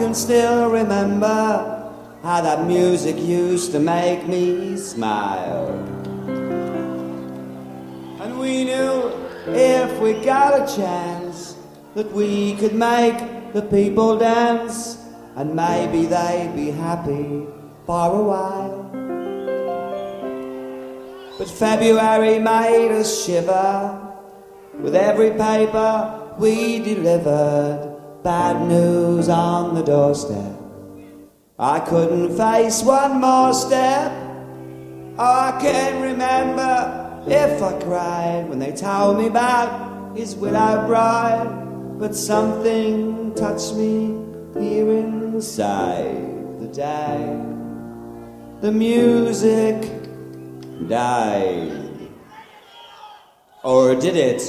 I can still remember how that music used to make me smile. And we knew if we got a chance that we could make the people dance and maybe they'd be happy for a while. But February made us shiver with every paper we delivered, bad news on the doorstep. I couldn't face one more step. I can't remember if I cried when they told me about his widow bride. But something touched me here inside the day. The music died. Or did it?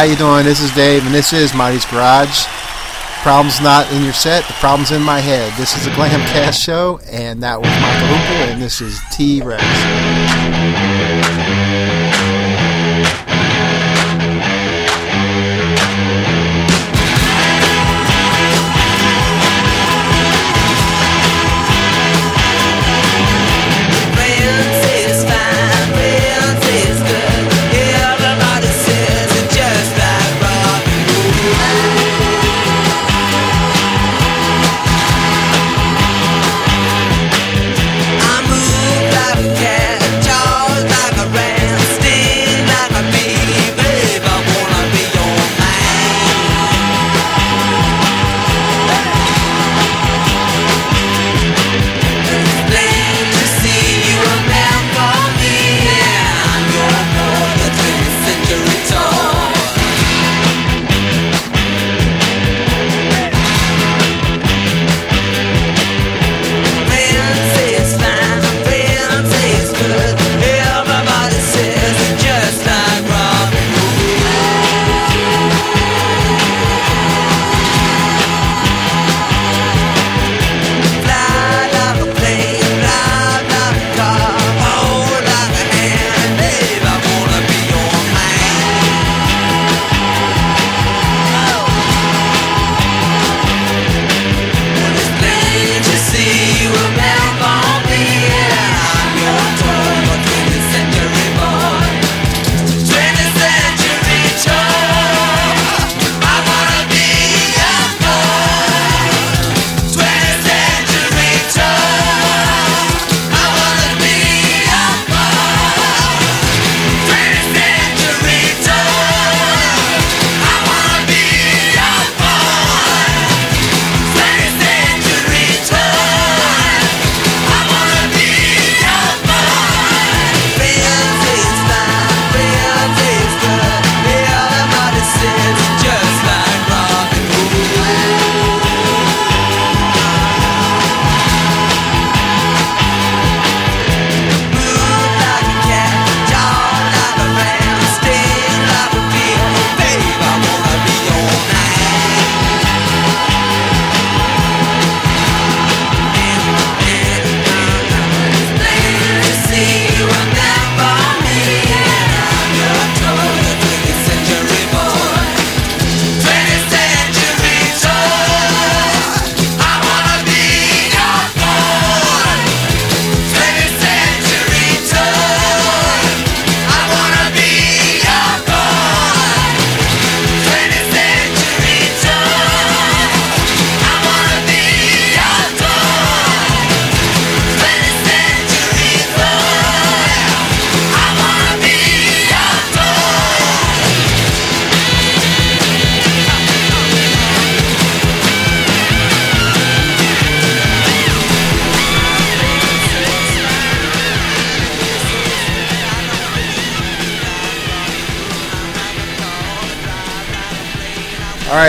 how you doing? This is Dave, and this is Mottey's Garage. Problem's not in your set, the problem's in my head. This is the Glamcast show, and that was Mott the Hoople, and this is T-Rex.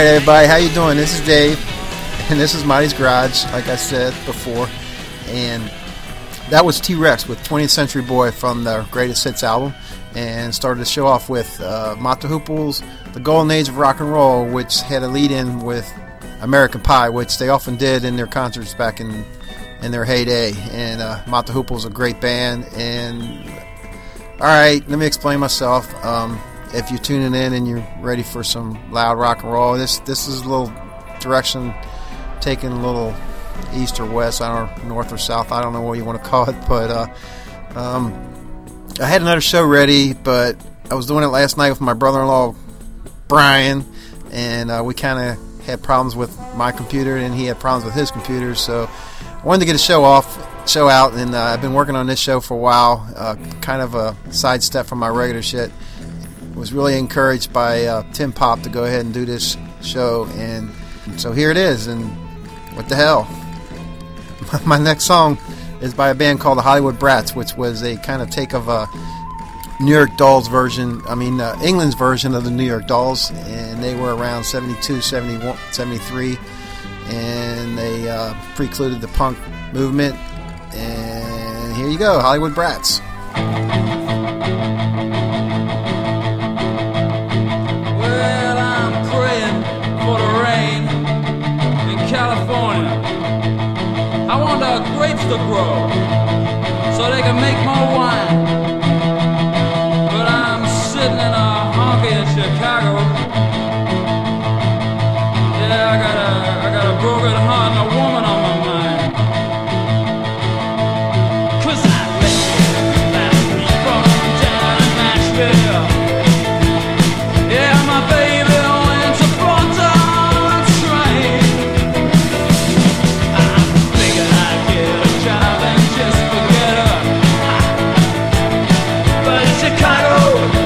Right, everybody, how you doing? This is Dave, and this is Mottey's Garage, like I said before, and that was T-Rex with 20th Century Boy from the Greatest Hits album, and started the show off with uh, the Hooples, The Golden Age of Rock and Roll, which had a lead-in with American Pie, which they often did in their concerts back in in their heyday, and uh, the Hooples a great band, and all right, let me explain myself. Um, if you're tuning in and you're ready for some loud rock and roll, this this is a little direction taking a little east or west, I don't know, north or south. I don't know what you want to call it, but uh, um, I had another show ready, but I was doing it last night with my brother-in-law Brian, and uh, we kind of had problems with my computer, and he had problems with his computer, so I wanted to get a show off, show out, and uh, I've been working on this show for a while, uh, kind of a sidestep from my regular shit was really encouraged by uh, Tin Pop to go ahead and do this show, and so here it is. And what the hell? My next song is by a band called the Hollywood Brats, which was a kind of take of a New York Dolls version. I mean, uh, England's version of the New York Dolls, and they were around 72, 71, 73, and they uh, precluded the punk movement. And here you go, Hollywood Brats. To grow Chicago.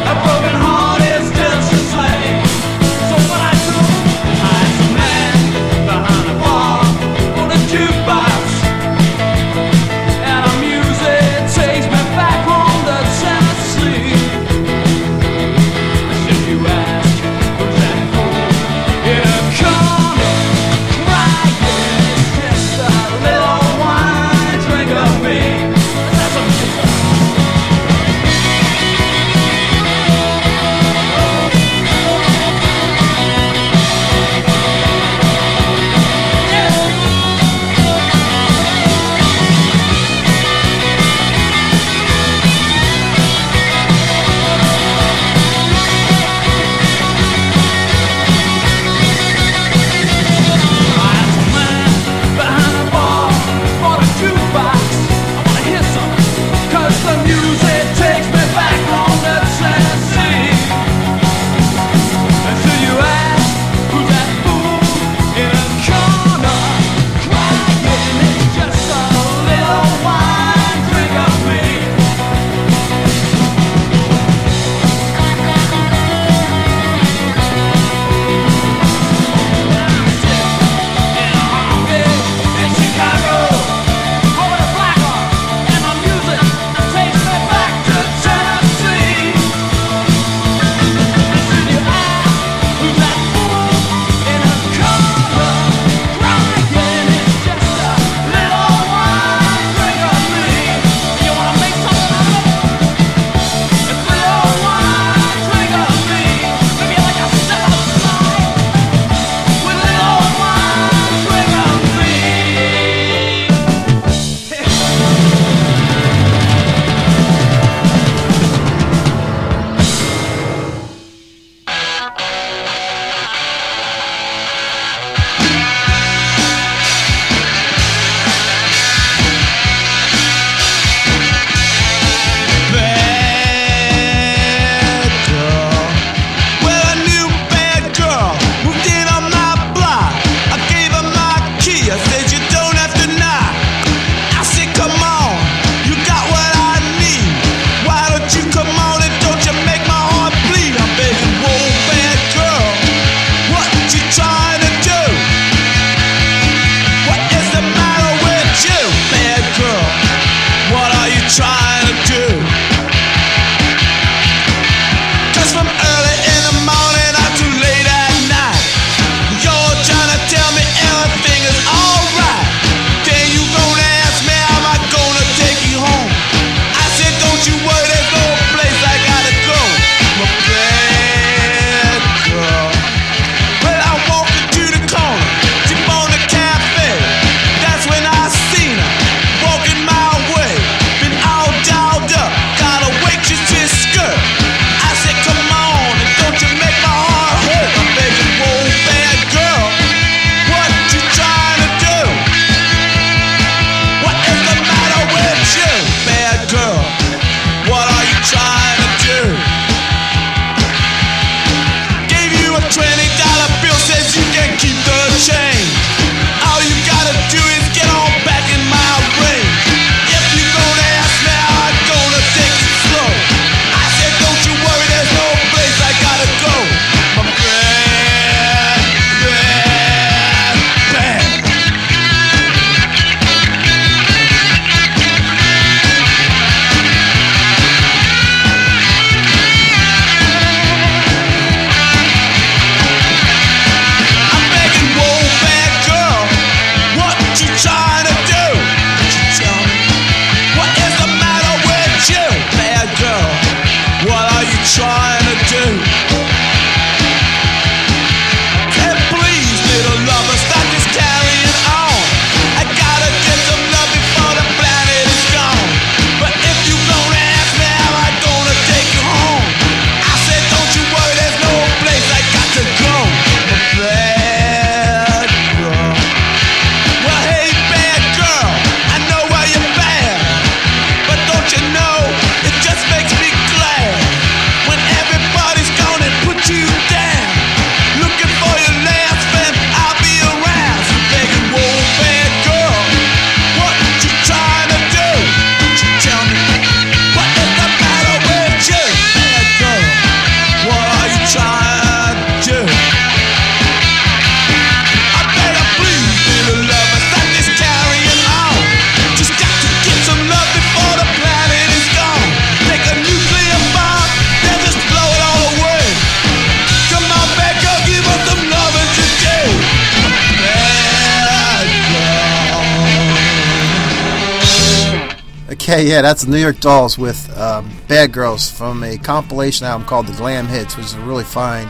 Okay, yeah, that's New York Dolls with um, Bad Girls from a compilation album called The Glam Hits, which is a really fine,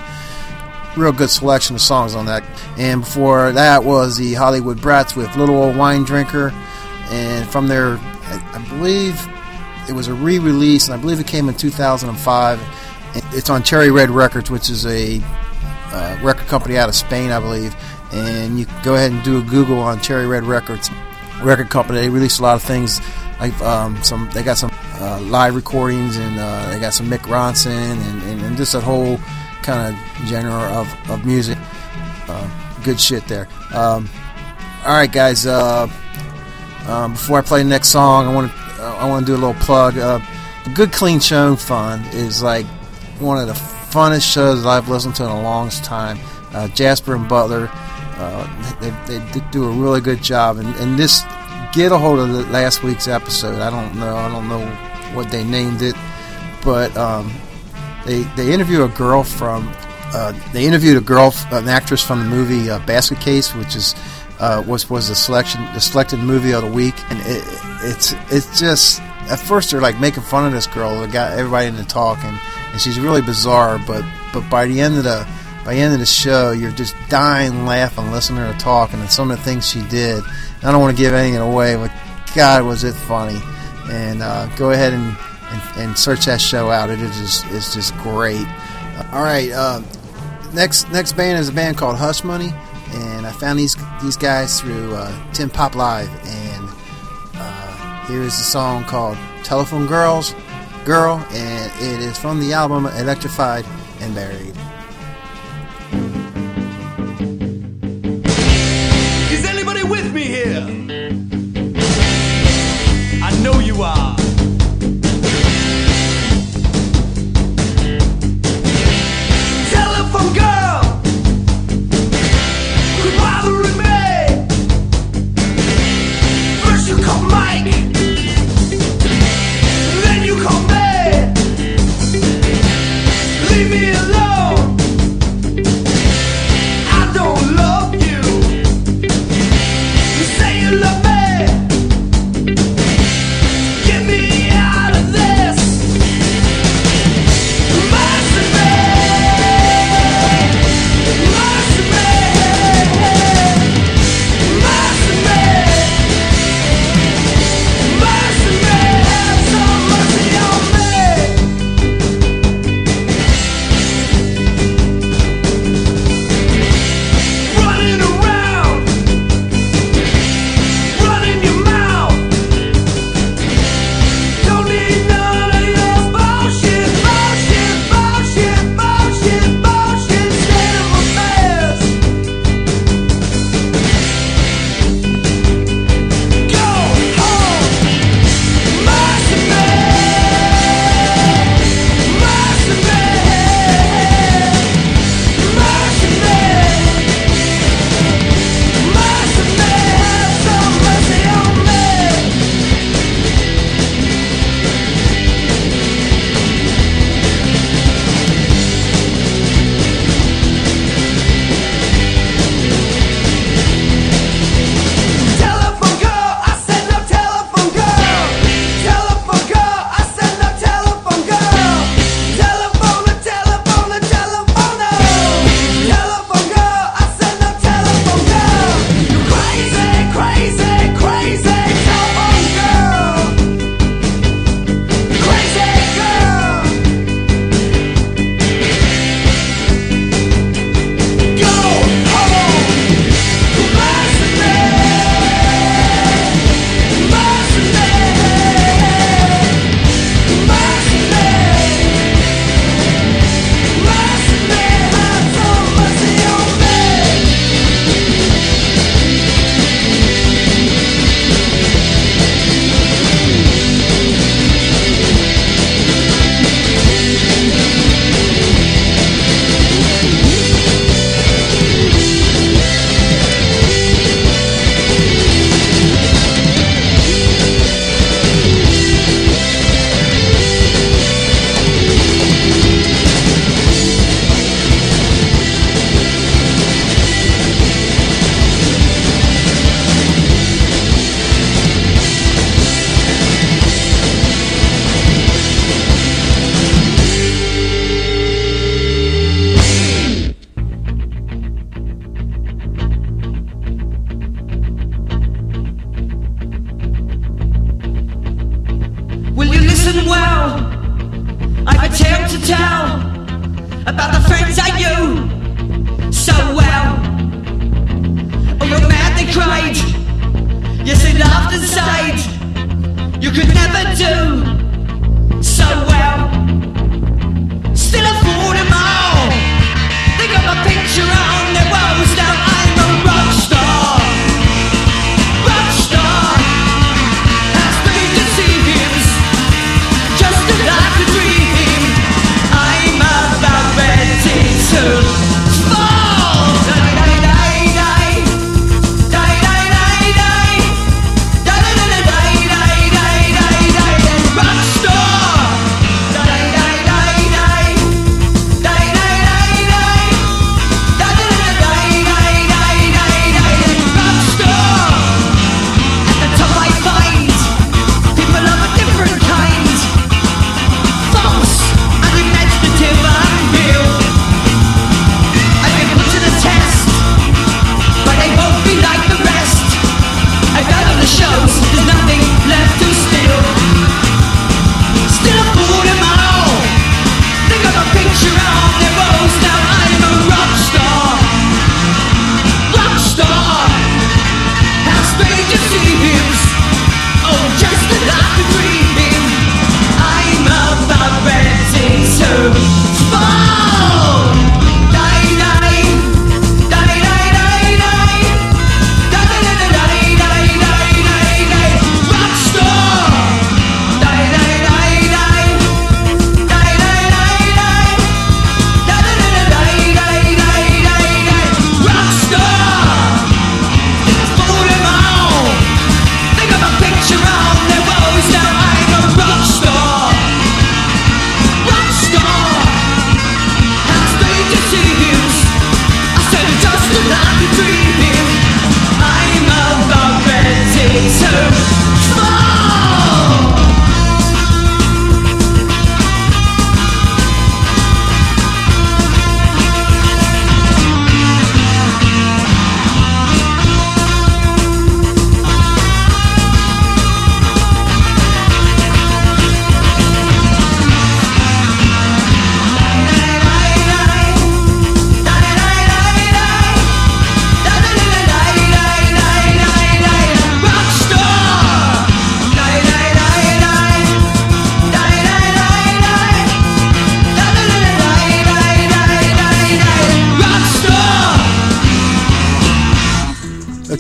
real good selection of songs on that. And before that was the Hollywood Brats with Little Old Wine Drinker. And from their, I, I believe it was a re release, and I believe it came in 2005. It's on Cherry Red Records, which is a uh, record company out of Spain, I believe. And you go ahead and do a Google on Cherry Red Records record company. They release a lot of things like um, some. They got some uh, live recordings, and uh, they got some Mick Ronson, and, and, and just a whole kind of genre of, of music. Uh, good shit there. Um, all right, guys. Uh, um, before I play the next song, I want to I want to do a little plug. Uh, Good Clean Show and Fun is like one of the funnest shows I've listened to in a long time. Uh, Jasper and Butler, uh, they, they, do a really good job. And, and this, get a hold of the last week's episode. I don't know, I don't know what they named it, but um, they they interview a girl from. Uh, they interviewed a girl, an actress from the movie uh, Basket Case, which is uh, was was the selection, the selected movie of the week, and it, it's it's just at first they're like making fun of this girl, got everybody into talking, and she's really bizarre. But but by the end of the by the end of the show, you're just dying laughing, listening to her talk, and some of the things she did. I don't want to give anything away, but God, was it funny! And uh, go ahead and, and, and search that show out. It is just, it's just great. all right, uh, next next band is a band called Hush Money, and I found these these guys through uh, Tin Pop Live, and uh, here is a song called "Telephone Girls." Girl, and it is from the album Electrified and Buried.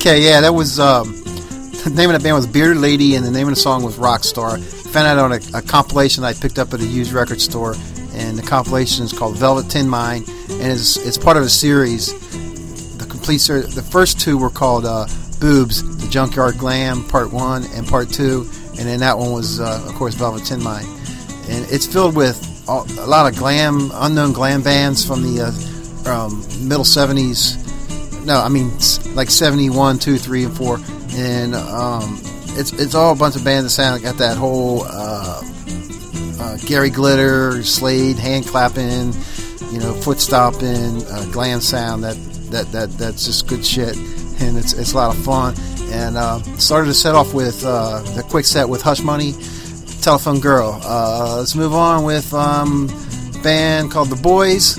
Okay, yeah, that was um, the name of the band was Bearded Lady, and the name of the song was Rockstar. Found out on a, a compilation I picked up at a used record store, and the compilation is called Velvet Tin Mine, and it's it's part of a series. The complete series. The first two were called uh, Boobs, the Junkyard Glam Part One and Part Two, and then that one was uh, of course Velvet Tin Mine, and it's filled with all, a lot of glam, unknown glam bands from the uh, um, middle '70s no, I mean like 71, 2, 3, and 4. And um, it's it's all a bunch of bands that sound got that whole uh, uh, Gary Glitter, Slade, hand clapping, you know, foot stomping, uh, glam sound. That, that that that's just good shit, and it's it's a lot of fun. And uh, started to set off with uh, the quick set with Hush Money, Telephone Girl. Uh, let's move on with um, band called The Boys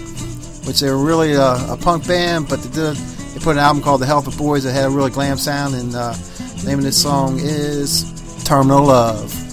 which they were really a, a punk band, but they did put an album called The Health of Boys that had a really glam sound, and uh, the name of this song is Terminal Love.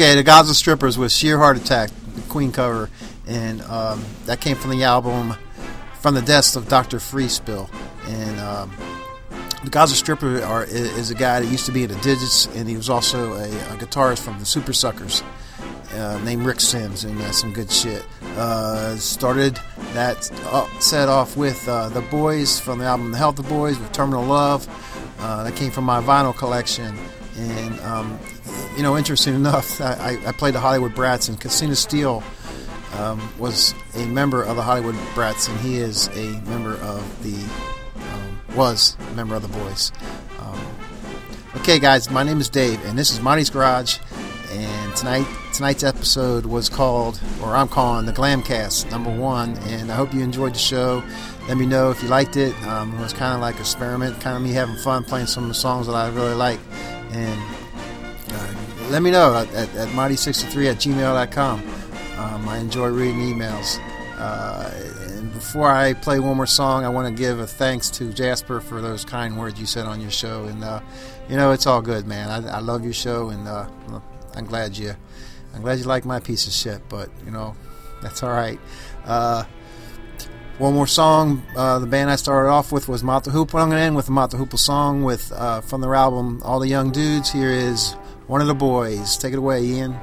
Okay, the Gaza Strippers with Sheer Heart Attack, the Queen cover, and um, that came from the album From the Deaths of Dr. Freespill. And um, the Gaza Stripper are, is a guy that used to be in the Didjits, and he was also a, a guitarist from the Supersuckers. Uh, named Rick Sims, and that's some good shit. Uh, started that uh, set off with uh, the boys from the album The Health of Boys with Terminal Love. Uh, that came from my vinyl collection, and um, you know, interesting enough, I, I played the Hollywood Brats, and Casino Steele um, was a member of the Hollywood Brats, and he is a member of the um, was a member of the Boys. Um, okay, guys, my name is Dave, and this is Mottey's Garage. And tonight, tonight's episode was called, or I'm calling the Glamcast number one. And I hope you enjoyed the show. Let me know if you liked it. Um, it was kind of like an experiment, kind of me having fun playing some of the songs that I really like. And uh, let me know at, at, at Marty63 at gmail.com. Um, I enjoy reading emails. Uh, and before I play one more song, I want to give a thanks to Jasper for those kind words you said on your show. And, uh, you know, it's all good, man. I, I love your show, and uh, I'm glad you, I'm glad you like my piece of shit. But you know, that's all right. One more song. Uh, the band I started off with was the Hoople. I'm going to end with a the Hoople song with uh, from their album All the Young Dudes. Here is one of the boys. Take it away, Ian.